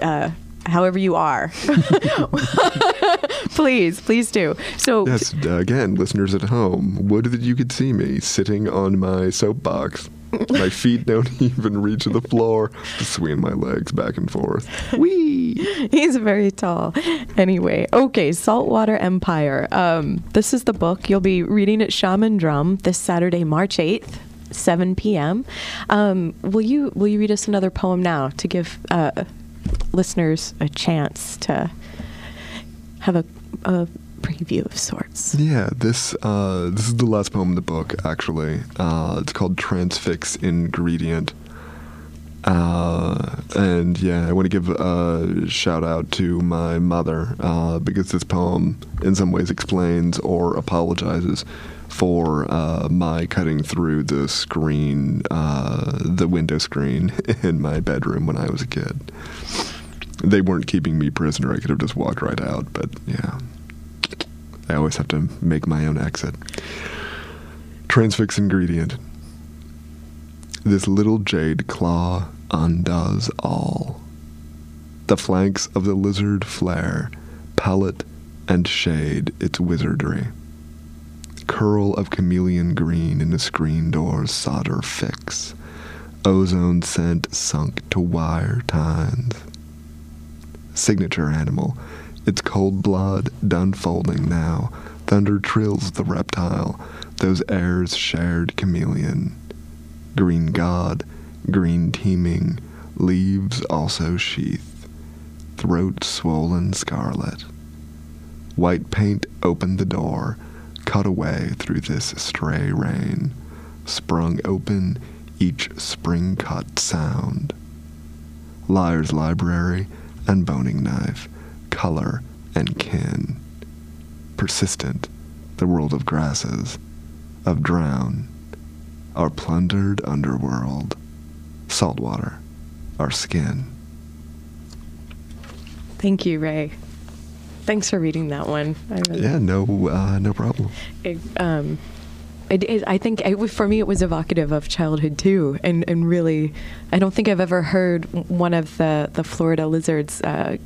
A: Uh, However you are, [LAUGHS] please, please do. So,
B: Yes, again, listeners at home, would that you could see me sitting on my soapbox [LAUGHS] my feet don't [LAUGHS] even reach the floor. Swinging my legs back and forth. [LAUGHS] Wee.
A: He's very tall. Anyway, okay, Saltwater Empire. Um, this is the book you'll be reading at Shaman Drum this Saturday, March eighth. 7 p.m. Um, will you will you read us another poem now to give uh, listeners a chance to have a, a preview of sorts?
B: Yeah, this uh, this is the last poem in the book. Actually, uh, it's called Transfix Ingredient. Uh, and yeah, I want to give a shout out to my mother uh, because this poem, in some ways, explains or apologizes for uh, my cutting through the screen, uh, the window screen [LAUGHS] in my bedroom when I was a kid. They weren't keeping me prisoner. I could have just walked right out, but yeah. I always have to make my own exit. Transfix ingredient. This little jade claw undoes all. The flanks of the lizard flare, palette and shade its wizardry. Curl of chameleon green in the screen door's solder fix. Ozone scent sunk to wire tines. Signature animal, its cold blood done folding now. Thunder trills the reptile, those airs shared chameleon. Green god, green teeming, leaves also sheath, throat swollen scarlet. White paint opened the door, cut away through this stray rain, sprung open each spring cut sound. Liar's library and boning knife, color and kin. Persistent, the world of grasses, of drown, our plundered underworld, saltwater, our skin.
A: Thank you, Ray. Thanks for reading that one. Really,
B: Yeah, no, uh, no problem.
A: it, um, it, it, I think it, for me it was evocative of childhood too, and, and really, I don't think I've ever heard one of the the Florida lizards uh,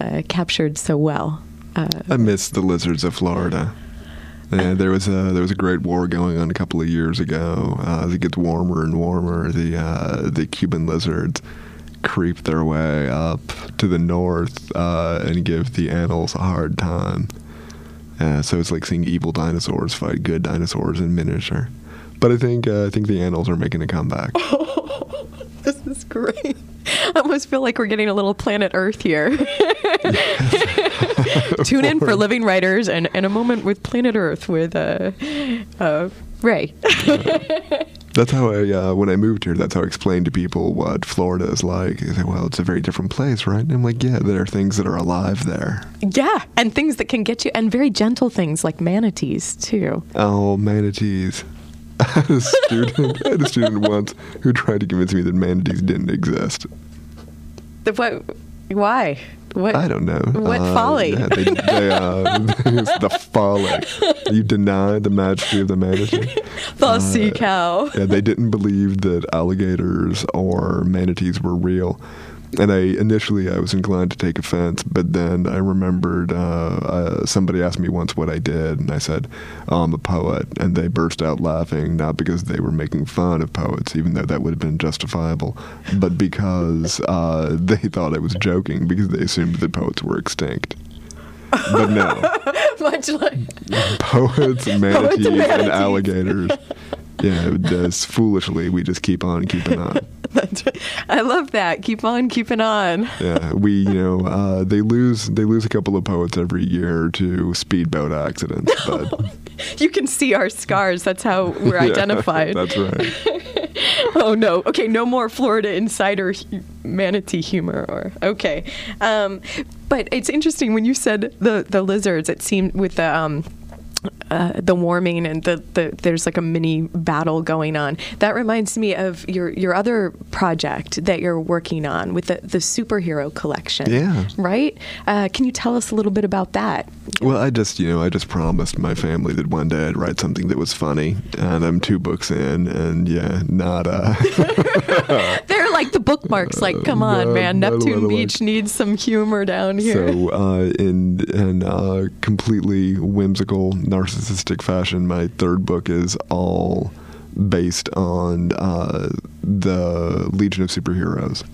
A: uh, captured so well. Uh,
B: I miss the lizards of Florida. Yeah, there was a there was a great war going on a couple of years ago. Uh, as it gets warmer and warmer, the uh, the Cuban lizards creep their way up to the north uh, and give the anoles a hard time. Uh, so it's like seeing evil dinosaurs fight good dinosaurs in miniature. But I think uh, I think the anoles are making a comeback. [LAUGHS]
A: this is great. I almost feel like we're getting a little planet Earth here. [LAUGHS] [LAUGHS] Tune in for Living Writers and, and a moment with Planet Earth with uh, uh, Ray. [LAUGHS]
B: That's how I, uh, when I moved here, that's how I explained to people what Florida is like. They say, well, it's a very different place, right? And I'm like, yeah, there are things that are alive there.
A: yeah, and things that can get you, and very gentle things like manatees too.
B: Oh, manatees. I [LAUGHS] had a student, I had a student once who tried to convince me that manatees didn't exist.
A: The, what? Why? What?
B: I don't know.
A: What
B: Uh,
A: folly?
B: Yeah, they, they, uh, [LAUGHS] it's the folly. You deny the majesty of the manatee. [LAUGHS]
A: the sea cow.
B: Yeah, they didn't believe that alligators or manatees were real. And I initially I was inclined to take offense, but then I remembered uh, uh, somebody asked me once what I did, and I said oh, I'm a poet, and they burst out laughing not because they were making fun of poets, even though that would have been justifiable, but because [LAUGHS] uh, they thought I was joking because they assumed that poets were extinct. But no, [LAUGHS]
A: Much like
B: poets, [LAUGHS] manatees, and
A: manatees.
B: alligators. Yeah, just foolishly we just keep on keeping on. [LAUGHS]
A: I love that. Keep on keeping on.
B: Yeah, we you know uh, they lose they lose a couple of poets every year to speedboat accidents, [LAUGHS] but
A: You can see our scars. That's how we're [LAUGHS]
B: Yeah,
A: identified.
B: that's right.
A: oh no. Okay, no more Florida insider hu- manatee humor. Or okay, um, but it's interesting when you said the the lizards. It seemed with the. Um, uh, the warming and the, the there's like a mini battle going on. That reminds me of your your other project that you're working on with the, the superhero collection.
B: Yeah.
A: Right? Uh, can you tell us a little bit about that?
B: Well, I just you know I just promised my family that one day I'd write something that was funny, and I'm two books in, and yeah, nada. [LAUGHS] [LAUGHS] uh,
A: like the bookmarks. Like, come on,
B: no,
A: man.
B: not a lot
A: Neptune Beach needs some humor down here.
B: So, uh, in in uh, completely whimsical, narcissistic fashion, my third book is all based on uh, the Legion of Superheroes,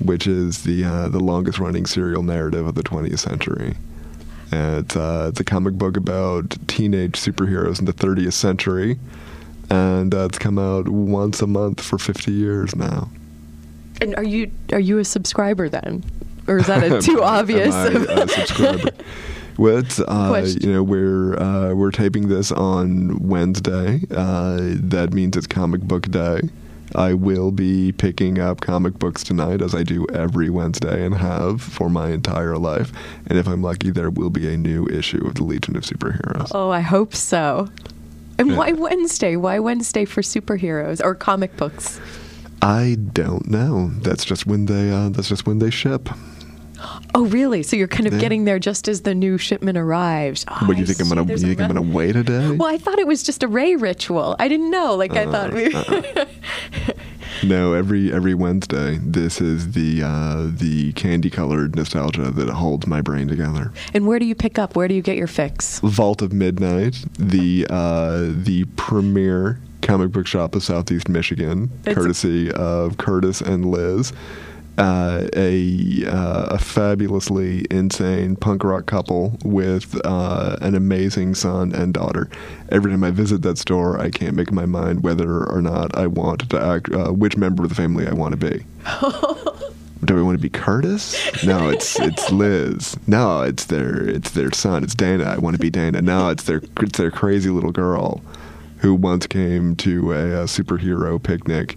B: which is the uh, the longest running serial narrative of the 20th century. And it's, uh, it's a comic book about teenage superheroes in the 30th century, and uh, it's come out once a month for 50 years now.
A: And are you are you a subscriber then, or is that a [LAUGHS] too obvious?
B: Am I a [LAUGHS] subscriber? Well, it's, uh, you know we're uh, we're taping this on Wednesday. Uh, that means it's Comic Book Day. I will be picking up comic books tonight, as I do every Wednesday and have for my entire life. And if I'm lucky, there will be a new issue of the Legion of Superheroes.
A: oh, I hope so. And
B: Yeah.
A: why Wednesday? Why Wednesday for superheroes or comic books?
B: I don't know. That's just when they. Uh, that's just when they ship.
A: Oh, really? So you're kind of
B: Yeah.
A: getting there just as the new shipment arrives. Oh,
B: what do you think I'm gonna? You think I'm gonna wait a day?
A: Well, I thought it was just a Ray ritual. I didn't know. Like I thought.
B: Uh, [LAUGHS] No, every every Wednesday, this is the uh, the candy colored nostalgia that holds my brain together.
A: and where do you pick up? Where do you get your fix?
B: Vault of Midnight, the uh, the premier comic book shop of Southeast Michigan,
A: It's-
B: courtesy of Curtis and Liz. Uh, a uh, a fabulously insane punk rock couple with uh, an amazing son and daughter. Every time I visit that store, I can't make my mind whether or not I want to act, uh, which member of the family I want to be. [LAUGHS] Do we want to be Curtis? No, it's it's Liz. No, it's their it's their son. It's Dana. I want to be Dana. No, it's their it's their crazy little girl, who once came to a, uh superhero picnic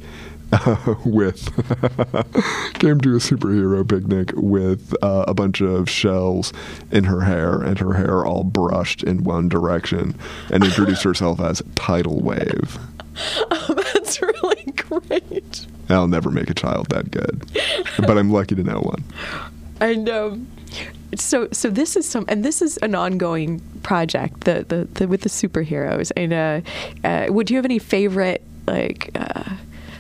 B: uh, [LAUGHS] with [LAUGHS] came to a superhero picnic with uh, a bunch of shells in her hair and her hair all brushed in one direction, and introduced herself as Tidal Wave. [LAUGHS]
A: That's really great.
B: I'll never make a child that good, but I'm lucky to know one.
A: And um, so, so this is some, and this is an ongoing project, the the, the with the superheroes. And uh, uh, would you have any favorite like uh,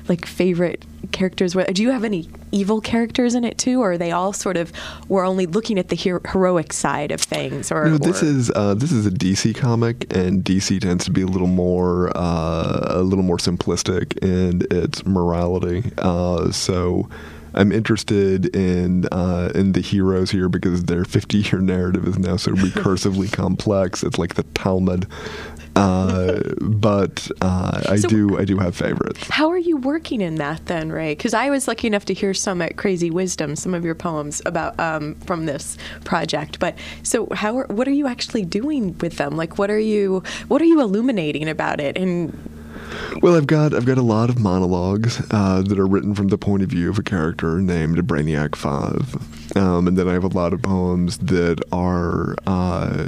A: like favorite characters? Do you have any evil characters in it too, or are they all sort of we're only looking at the hero- heroic side of things? Or,
B: No, this
A: or-
B: is uh, this is a DC comic, and DC tends to be a little more uh, a little more simplistic in its morality. Uh, so. I'm interested in uh, in the heroes here because their 50 year narrative is now so [LAUGHS] recursively complex. It's like the Talmud. Uh, but uh, I
A: So-
B: do I do have favorites.
A: How are you working in that then, Ray? Because I was lucky enough to hear some at Crazy Wisdom, some of your poems about um, from this project. But so, how are, what are you actually doing with them? Like, what are you what are you illuminating about it? And
B: Well, I've got I've got a lot of monologues uh, that are written from the point of view of a character named Brainiac Five, um, and then I have a lot of poems that are uh,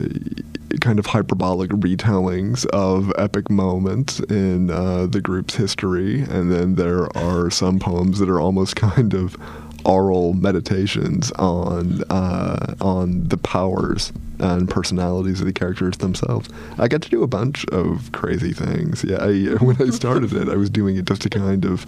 B: kind of hyperbolic retellings of epic moments in uh, the group's history, and then there are some poems that are almost [LAUGHS] kind of oral meditations on uh, on the powers and personalities of the characters themselves. I got to do a bunch of crazy things. Yeah, I, [LAUGHS] when I started it, I was doing it just to kind of.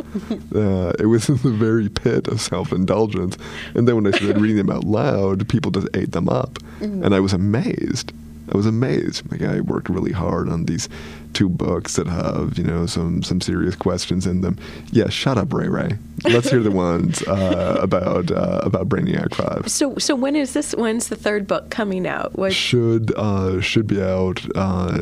B: Uh, it was [LAUGHS] in the very pit of self indulgence, and then when I started reading them out loud, people just ate them up, and I was amazed. I was amazed. Like I worked really hard on these two books that have, you know, some some serious questions in them. Yeah, shut up, Ray Ray. Let's hear the [LAUGHS] ones uh, about uh, about Brainiac Five.
A: so, so when is this? When's the third book coming out? What,
B: Should uh, should be out uh,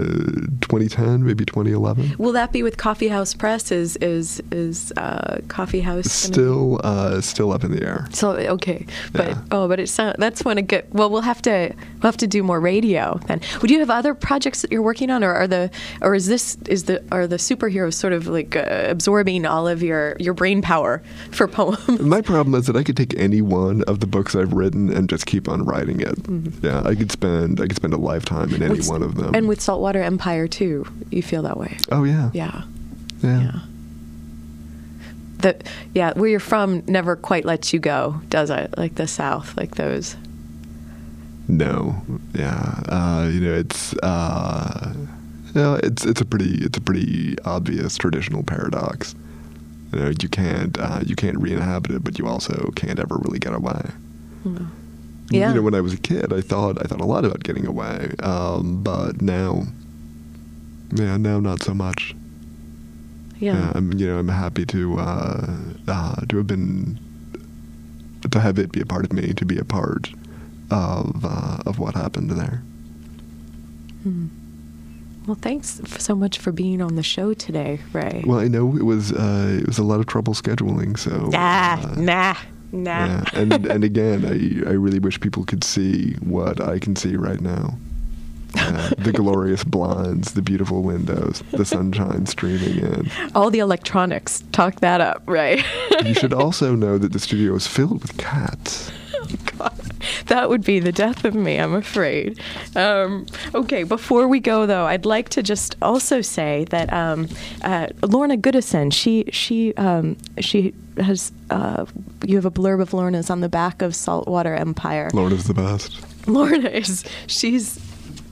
B: 2010, maybe 2011.
A: will that be with Coffee House Press? Is is is uh, Coffee House
B: Still uh, still up in the air.
A: So okay, but
B: Yeah.
A: oh, but it sound, that's when it get. Well, we'll have to we'll have to do more radio then. Would you have other projects that you're working on, or are the or is this is the are the superheroes sort of like uh, absorbing all of your your brain power for poems?
B: My problem is that I could take any one of the books I've written and just keep on writing it. Yeah, I could spend I could spend a lifetime in any
A: With-
B: one of them.
A: And with Saltwater Empire too, you feel that way.
B: oh yeah,
A: Yeah,
B: yeah.
A: yeah. The yeah, where you're from never quite lets you go, does it? Like the South, like those.
B: No, yeah, uh, you know it's uh, know, it's it's a pretty it's a pretty obvious traditional paradox. You know, you can't uh, you can't re-inhabit it, but you also can't ever really get away.
A: Yeah.
B: You know, when I was a kid, I thought I thought a lot about getting away, um, but now, yeah, now not so much.
A: Yeah.
B: I'm, you know, I'm happy to uh, uh, to have been to have it be a part of me, to be a part of uh, of what happened there.
A: Well, thanks so much for being on the show today, Ray.
B: Well, I know it was uh, it was a lot of trouble scheduling, so
A: nah,
B: uh,
A: nah, nah.
B: yeah. and and again, I I really wish people could see what I can see right now. Uh, the [LAUGHS] glorious blinds, the beautiful windows, the sunshine streaming in.
A: All the electronics. Talk that up, Ray.
B: You should [LAUGHS] also know that the studio is filled with cats.
A: That would be the death of me, I'm afraid. Um, okay, before we go though, I'd like to just also say that um, uh, Lorna Goodison, she she um, she has uh, you have a blurb of Lorna's on the back of Saltwater Empire.
B: Lorna's the best.
A: Lorna is she's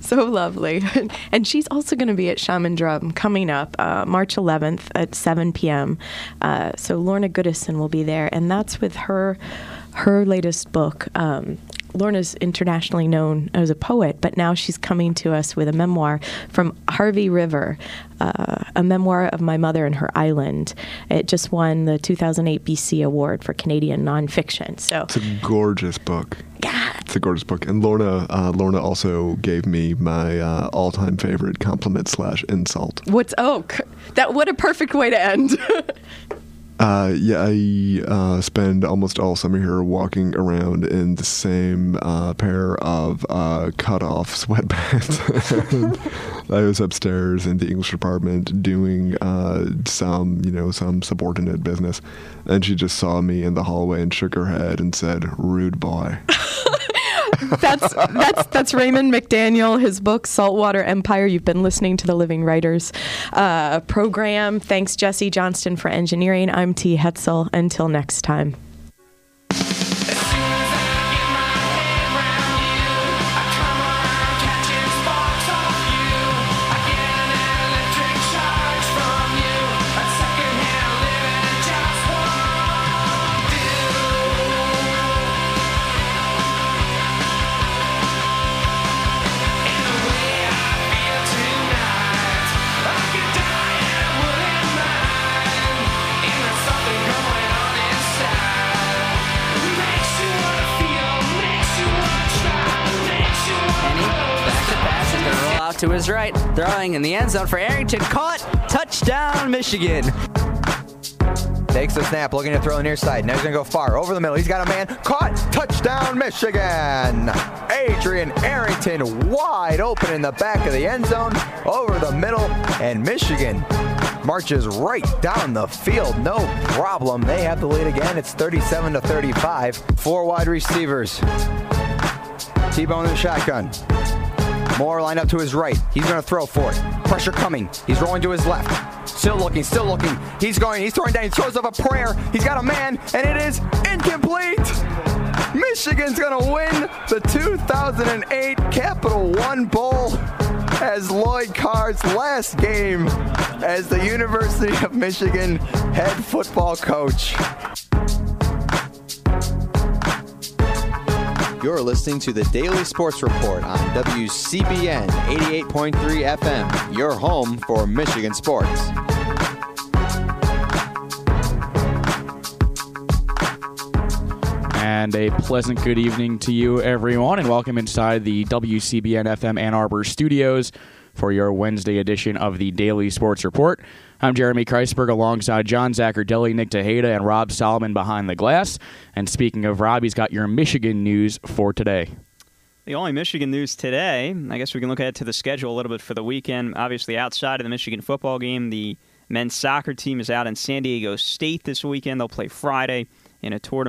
A: so lovely, [LAUGHS] and she's also going to be at Shaman Drum coming up uh, March 11th at 7 p.m. Uh, so Lorna Goodison will be there, and that's with her her latest book. Um, Lorna's internationally known as a poet, but now she's coming to us with a memoir from Harvey River, uh, a memoir of my mother and her island. It just won the 2008 BC Award for Canadian nonfiction. So,
B: It's a gorgeous book.
A: yeah,
B: It's a gorgeous book. And Lorna, uh, Lorna also gave me my uh, all-time favorite compliment slash insult.
A: What's oh that? What a perfect way to end. [LAUGHS]
B: Uh, yeah, I uh, spend almost all summer here walking around in the same uh, pair of uh, cut-off [LAUGHS] sweatpants. I was upstairs in the English department doing uh, some, you know, some subordinate business, and she just saw me in the hallway and shook her head and said, "Rude boy." [LAUGHS]
A: that's that's that's Raymond McDaniel. His book Saltwater Empire. You've been listening to the Living Writers uh, program. Thanks, Jesse Johnston, for engineering. I'm T. Hetzel. Until next time.
C: To his right, throwing in the end zone for Arrington. Caught, touchdown, Michigan.
D: Takes the snap, looking to throw near side. Now he's going to go far, over the middle. He's got a man. Caught. Touchdown, Michigan. Adrian Arrington wide open in the back of the end zone, over the middle, and Michigan marches right down the field. No problem. They have the lead again. It's 37 to 35. Four wide receivers. Tebow in shotgun. Moore lined up to his right. He's going to throw for it. Pressure coming. He's rolling to his left. Still looking, still looking. He's going, he's throwing down. He throws up a prayer. He's got a man, and it is incomplete. Michigan's going to win the 2008 Capital One Bowl as Lloyd Carr's last game as the University of Michigan head football coach.
E: You're listening to the Daily Sports Report on WCBN 88.3 FM, your home for Michigan sports.
F: And a pleasant good evening to you, everyone, and welcome inside the WCBN FM Ann Arbor studios for your Wednesday edition of the Daily Sports Report. I'm Jeremy Kreisberg alongside John Zaccardelli, Nick Tejeda, and Rob Solomon behind the glass. And speaking of Rob, he's got your Michigan news for today.
G: The only Michigan news today, I guess we can look ahead to the schedule a little bit for the weekend. Obviously, outside of the Michigan football game, the men's soccer team is out in San Diego State this weekend. They'll play Friday in a tournament.